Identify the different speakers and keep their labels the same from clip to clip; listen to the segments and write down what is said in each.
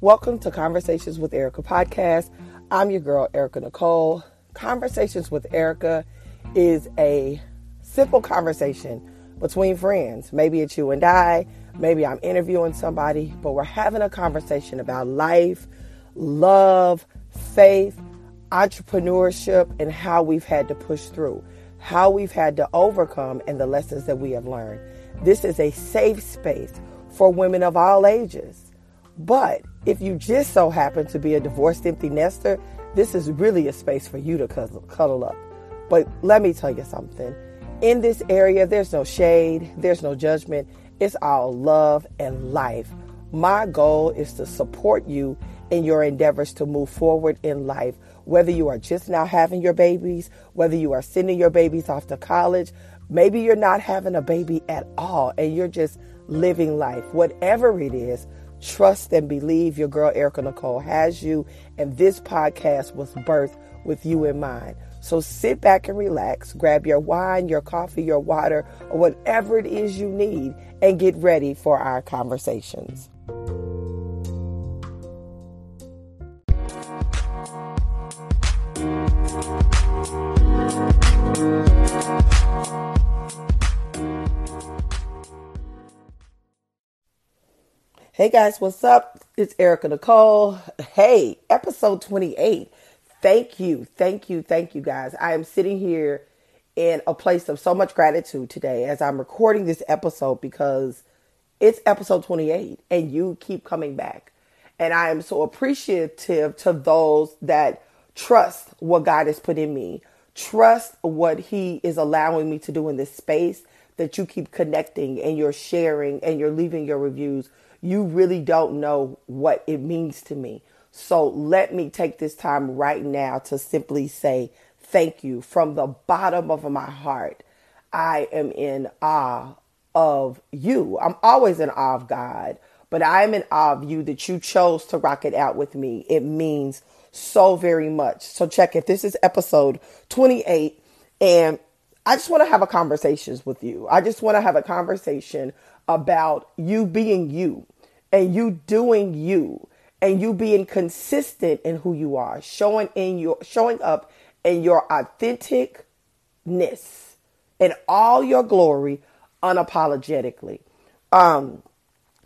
Speaker 1: Welcome to Conversations with Erica podcast. I'm your girl, Erica Nicole. Conversations with Erica is a simple conversation between friends. Maybe it's you and I, maybe I'm interviewing somebody, but we're having a conversation about life, love, faith, entrepreneurship, and how we've had to push through, how we've had to overcome, and the lessons that we have learned. This is a safe space for women of all ages. But if you just so happen to be a divorced empty nester, this is really a space for you to cuddle up. But let me tell you something. In this area, there's no shade, there's no judgment. It's all love and life. My goal is to support you in your endeavors to move forward in life, whether you are just now having your babies, whether you are sending your babies off to college, maybe you're not having a baby at all and you're just living life. Whatever it is, trust and believe your girl Erica Nicole has you, and this podcast was birthed with you in mind. So sit back and relax, grab your wine, your coffee, your water, or whatever it is you need, and get ready for our conversations. Hey guys, what's up? It's Erica Nicole. Hey, episode 28. Thank you, thank you, thank you guys. I am sitting here in a place of so much gratitude today as I'm recording this episode because it's episode 28 and you keep coming back. And I am so appreciative to those that trust what God has put in me, trust what He is allowing me to do in this space, that you keep connecting and you're sharing and you're leaving your reviews you really don't know what it means to me. So let me take this time right now to simply say thank you from the bottom of my heart. I am in awe of you. I'm always in awe of God, but I am in awe of you that you chose to rock it out with me. It means so very much. So check it. This is episode 28 and I just want to have a conversation with you. I just want to have a conversation about you being you and you doing you and you being consistent in who you are, showing in your showing up in your authenticness in all your glory unapologetically. Um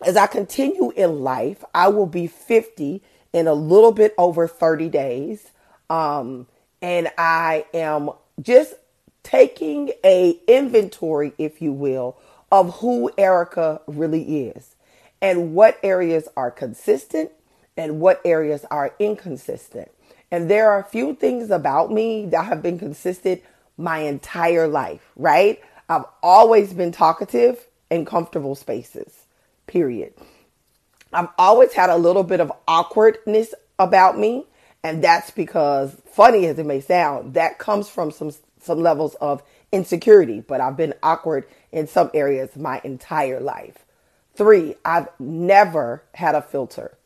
Speaker 1: as I continue in life, I will be 50 in a little bit over 30 days. Um and I am just taking a inventory if you will of who Erica really is and what areas are consistent and what areas are inconsistent. And there are a few things about me that have been consistent my entire life, right? I've always been talkative in comfortable spaces, period. I've always had a little bit of awkwardness about me. And that's because, funny as it may sound, that comes from some, some levels of insecurity. But I've been awkward in some areas my entire life. Three, I've never had a filter.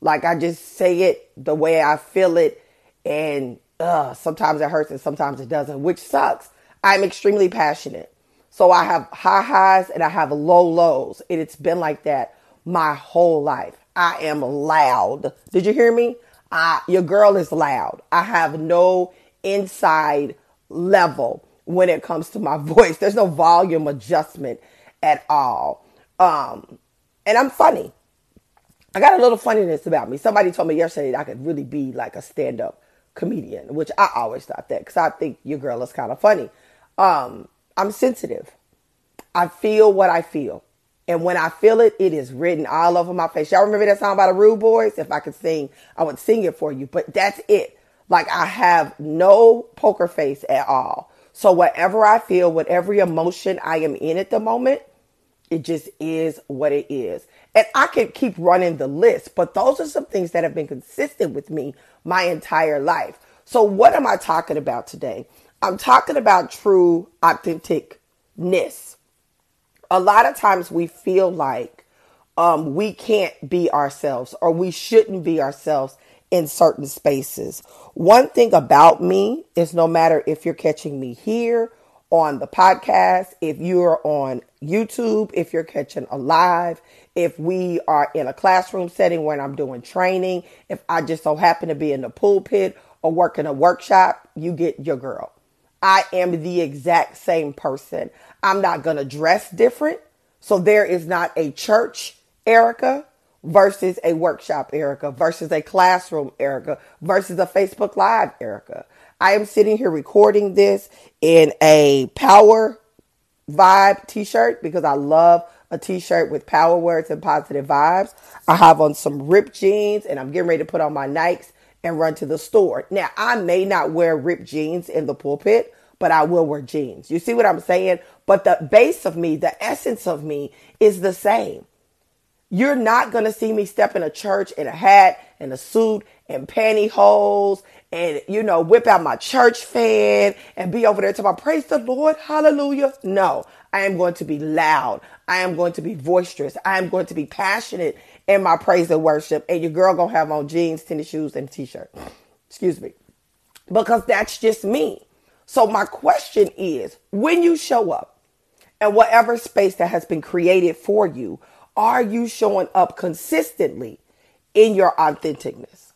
Speaker 1: Like I just say it the way I feel it, and uh, sometimes it hurts and sometimes it doesn't, which sucks. I'm extremely passionate. So I have high highs and I have low lows. And it's been like that my whole life. I am loud. Did you hear me? I, your girl is loud. I have no inside level when it comes to my voice. There's no volume adjustment at all. Um, and I'm funny. I got a little funniness about me. Somebody told me yesterday I could really be like a stand up comedian, which I always thought that because I think your girl is kind of funny. Um, I'm sensitive. I feel what I feel. And when I feel it, it is written all over my face. Y'all remember that song by the Rude Boys? If I could sing, I would sing it for you. But that's it. Like I have no poker face at all. So whatever I feel, whatever emotion I am in at the moment, it just is what it is. And I could keep running the list, but those are some things that have been consistent with me my entire life. So, what am I talking about today? I'm talking about true authenticness. A lot of times we feel like um, we can't be ourselves or we shouldn't be ourselves in certain spaces. One thing about me is no matter if you're catching me here on the podcast, if you're on YouTube, if you're catching a live, if we are in a classroom setting when I'm doing training, if I just so happen to be in the pulpit or working a workshop, you get your girl. I am the exact same person. I'm not going to dress different. So there is not a church Erica versus a workshop Erica versus a classroom Erica versus a Facebook Live Erica. I am sitting here recording this in a power vibe t-shirt because I love a t-shirt with power words and positive vibes. I have on some ripped jeans and I'm getting ready to put on my Nikes and run to the store. Now, I may not wear ripped jeans in the pulpit, but I will wear jeans. You see what I'm saying? But the base of me, the essence of me is the same. You're not going to see me step in a church in a hat and a suit and pantyhose and, you know, whip out my church fan and be over there to my praise the Lord. Hallelujah. No, I am going to be loud. I am going to be boisterous. I am going to be passionate in my praise and worship. And your girl going to have on jeans, tennis shoes, and t-shirt. Excuse me. Because that's just me. So my question is, when you show up and whatever space that has been created for you, are you showing up consistently in your authenticness?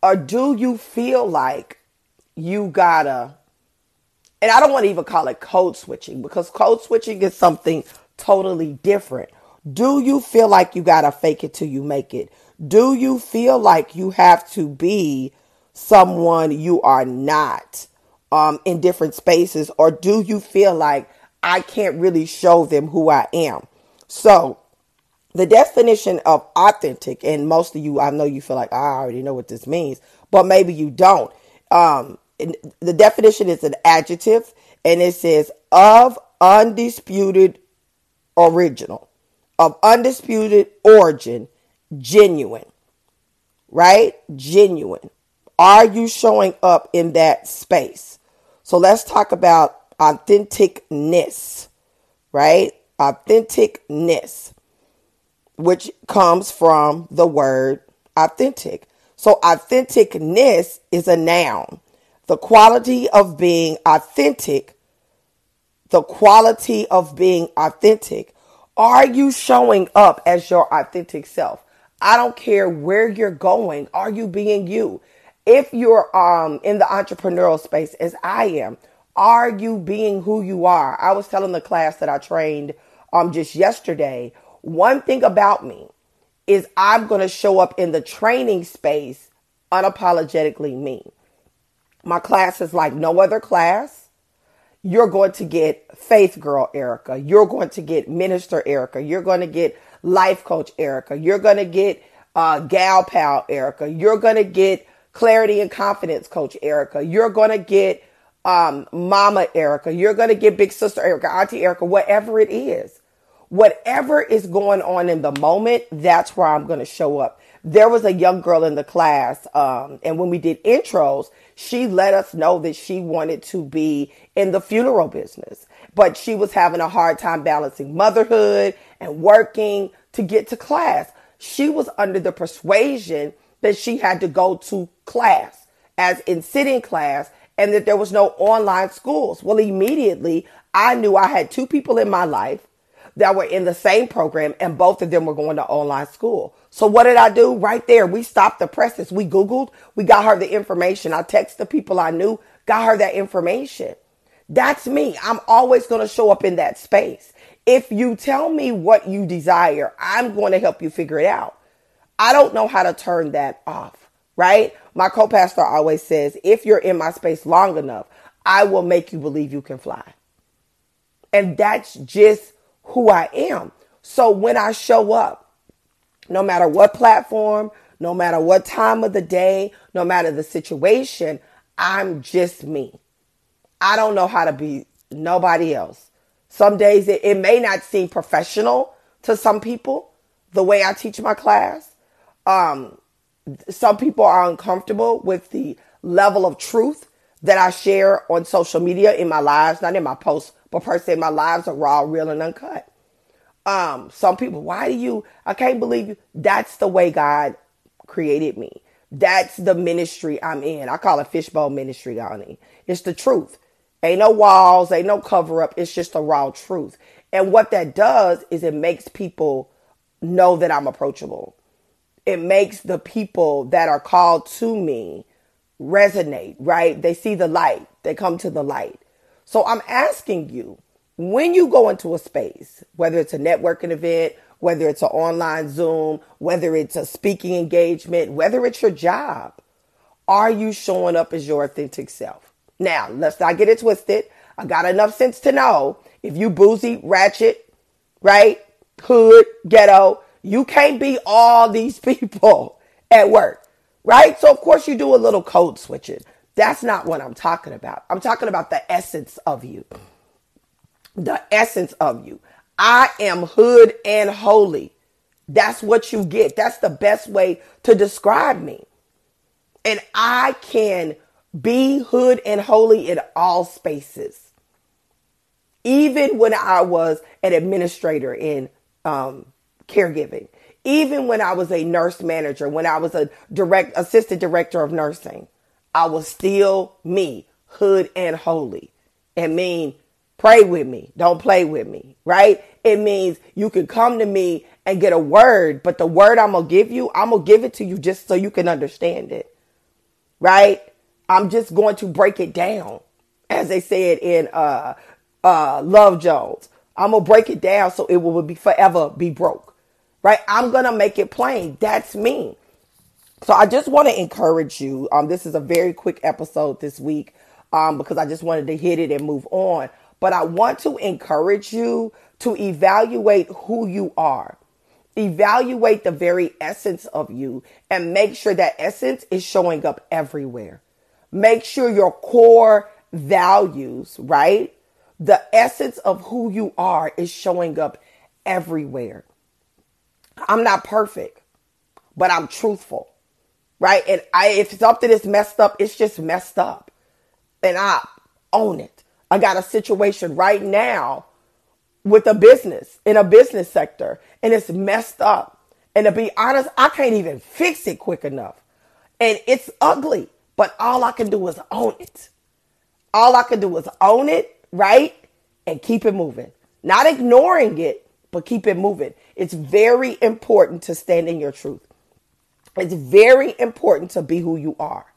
Speaker 1: Or do you feel like you gotta, and I don't want to even call it code switching because code switching is something totally different. Do you feel like you gotta fake it till you make it? Do you feel like you have to be someone you are not um, in different spaces? Or do you feel like I can't really show them who I am? So, the definition of authentic, and most of you, I know you feel like I already know what this means, but maybe you don't. Um, the definition is an adjective, and it says of undisputed original, of undisputed origin, genuine, right? Genuine. Are you showing up in that space? So let's talk about authenticness, right? Authenticness which comes from the word authentic. So authenticness is a noun. The quality of being authentic, the quality of being authentic. Are you showing up as your authentic self? I don't care where you're going. Are you being you? If you're um in the entrepreneurial space as I am, are you being who you are? I was telling the class that I trained um just yesterday one thing about me is I'm going to show up in the training space unapologetically me. My class is like no other class. You're going to get faith girl Erica. You're going to get minister Erica. You're going to get life coach Erica. You're going to get uh, gal pal Erica. You're going to get clarity and confidence coach Erica. You're going to get um, mama Erica. You're going to get big sister Erica, auntie Erica, whatever it is whatever is going on in the moment, that's where I'm going to show up. There was a young girl in the class, um, and when we did intros, she let us know that she wanted to be in the funeral business, but she was having a hard time balancing motherhood and working to get to class. She was under the persuasion that she had to go to class, as in sitting class, and that there was no online schools. Well, immediately I knew I had two people in my life that were in the same program and both of them were going to online school. So what did I do? Right there, we stopped the presses. We Googled, we got her the information. I texted the people I knew, got her that information. That's me. I'm always going to show up in that space. If you tell me what you desire, I'm going to help you figure it out. I don't know how to turn that off, right? My co-pastor always says, if you're in my space long enough, I will make you believe you can fly. And that's just who I am. So when I show up, no matter what platform, no matter what time of the day, no matter the situation, I'm just me. I don't know how to be nobody else. Some days it, it may not seem professional to some people the way I teach my class. Um, some people are uncomfortable with the level of truth that I share on social media in my lives, not in my posts, but per se, my lives are raw, real, and uncut. Um, some people, why do you? I can't believe you. That's the way God created me. That's the ministry I'm in. I call it fishbowl ministry, Donnie. It's the truth. Ain't no walls, ain't no cover up. It's just the raw truth. And what that does is it makes people know that I'm approachable. It makes the people that are called to me resonate, right? They see the light, they come to the light. So I'm asking you, when you go into a space, whether it's a networking event, whether it's an online Zoom, whether it's a speaking engagement, whether it's your job, are you showing up as your authentic self? Now, let's not get it twisted. I got enough sense to know if you boozy, ratchet, right? Hood, ghetto, you can't be all these people at work, right? So, of course, you do a little code switching. That's not what I'm talking about. I'm talking about the essence of you. The essence of you. I am hood and holy. That's what you get. That's the best way to describe me. And I can be hood and holy in all spaces. Even when I was an administrator in um, caregiving, even when I was a nurse manager, when I was a direct assistant director of nursing, I was still me, hood and holy. And mean, pray with me, don't play with me, right? It means you can come to me and get a word, but the word I'm gonna give you, I'm gonna give it to you just so you can understand it, right? I'm just going to break it down, as they said in uh, uh, Love Jones. I'm gonna break it down so it will be forever be broke, right? I'm gonna make it plain. That's me. So I just want to encourage you. Um, this is a very quick episode this week, um, because I just wanted to hit it and move on. But I want to encourage you to evaluate who you are. Evaluate the very essence of you and make sure that essence is showing up everywhere. Make sure your core values, right? The essence of who you are is showing up everywhere. I'm not perfect, but I'm truthful, right? And I, if something is messed up, it's just messed up. And I own it. I got a situation right now with a business in a business sector and it's messed up. And to be honest, I can't even fix it quick enough. And it's ugly. But all I can do is own it. All I can do is own it, right? And keep it moving. Not ignoring it, but keep it moving. It's very important to stand in your truth. It's very important to be who you are.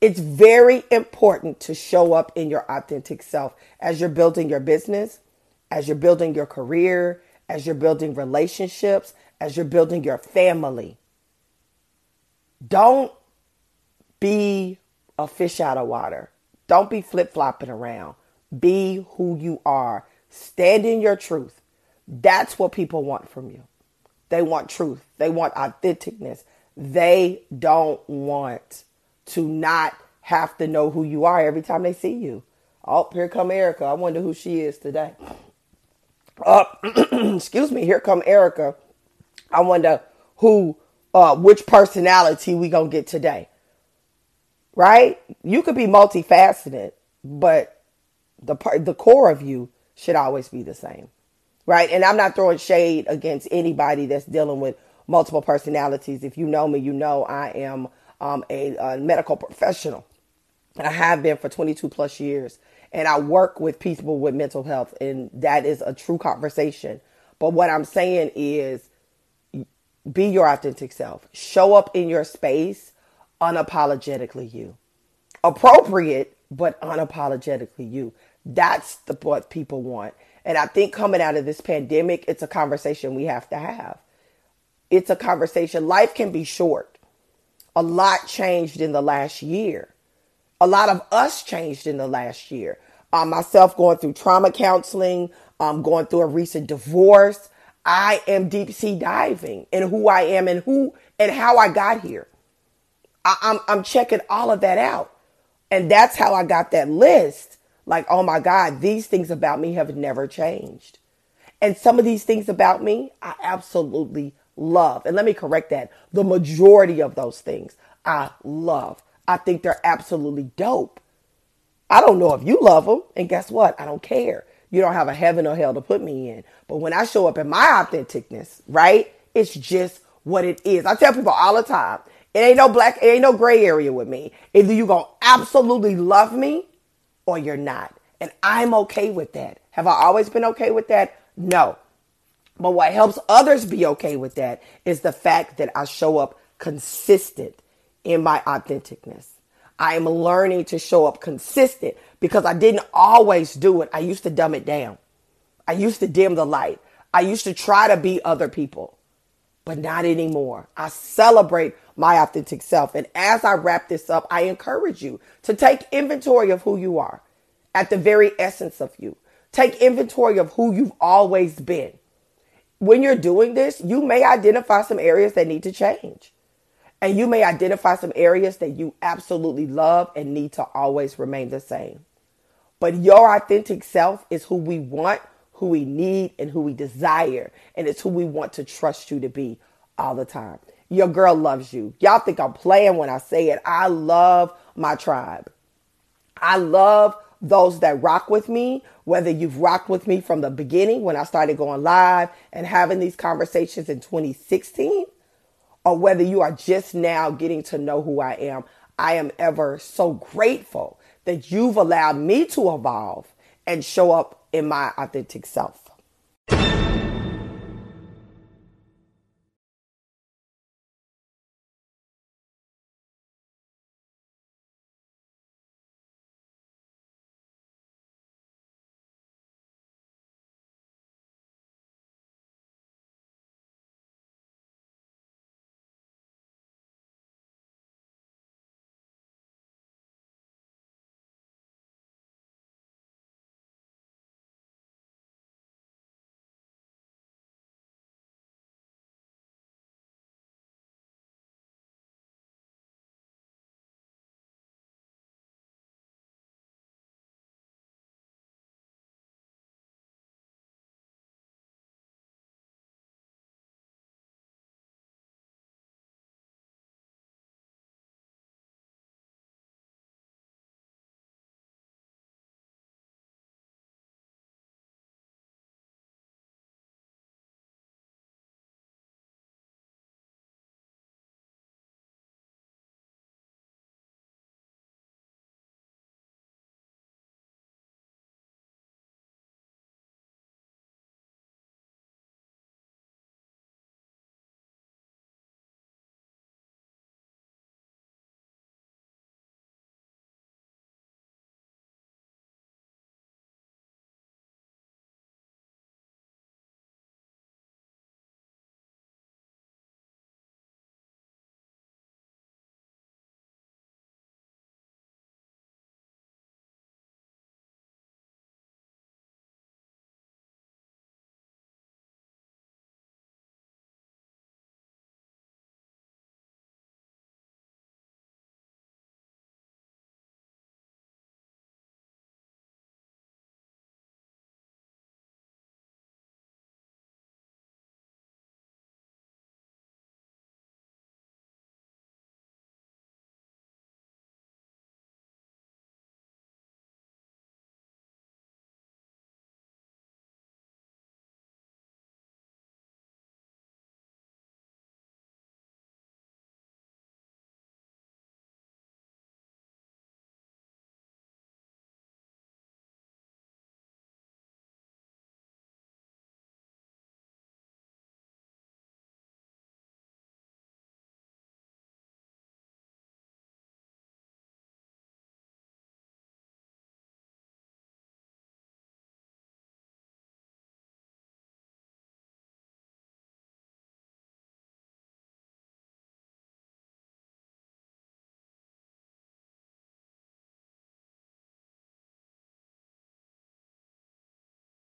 Speaker 1: It's very important to show up in your authentic self as you're building your business, as you're building your career, as you're building relationships, as you're building your family. Don't be a fish out of water. Don't be flip flopping around. Be who you are. Stand in your truth. That's what people want from you. They want truth. They want authenticness. They don't want to not have to know who you are every time they see you. Oh, here come Erica. I wonder who she is today. Uh, excuse me. Here come Erica. I wonder who, uh, which personality we gonna get today right? You could be multifaceted, but the part, the core of you should always be the same, right? And I'm not throwing shade against anybody that's dealing with multiple personalities. If you know me, you know I am um, a, a medical professional. I have been for 22 plus years, and I work with people with mental health, and that is a true conversation. But what I'm saying is, be your authentic self. Show up in your space unapologetically you. Appropriate, but unapologetically you. That's the what people want. And I think coming out of this pandemic, it's a conversation we have to have. It's a conversation. Life can be short. A lot changed in the last year. A lot of us changed in the last year. Um, myself going through trauma counseling, um, going through a recent divorce. I am deep sea diving in who I am and who and how I got here. I, I'm I'm checking all of that out. And that's how I got that list. Like, oh my God, these things about me have never changed. And some of these things about me, I absolutely love. And let me correct that. The majority of those things I love. I think they're absolutely dope. I don't know if you love them. And guess what? I don't care. You don't have a heaven or hell to put me in. But when I show up in my authenticness, right? It's just what it is. I tell people all the time it ain't no black, it ain't no gray area with me. Either you gonna absolutely love me or you're not. And I'm okay with that. Have I always been okay with that? No. But what helps others be okay with that is the fact that I show up consistent in my authenticness. I am learning to show up consistent because I didn't always do it. I used to dumb it down. I used to dim the light. I used to try to be other people, but not anymore. I celebrate my authentic self. And as I wrap this up, I encourage you to take inventory of who you are at the very essence of you. Take inventory of who you've always been. When you're doing this, you may identify some areas that need to change. And you may identify some areas that you absolutely love and need to always remain the same. But your authentic self is who we want, who we need, and who we desire. And it's who we want to trust you to be all the time. Your girl loves you. Y'all think I'm playing when I say it. I love my tribe. I love those that rock with me, whether you've rocked with me from the beginning when I started going live and having these conversations in 2016 or whether you are just now getting to know who I am, I am ever so grateful that you've allowed me to evolve and show up in my authentic self.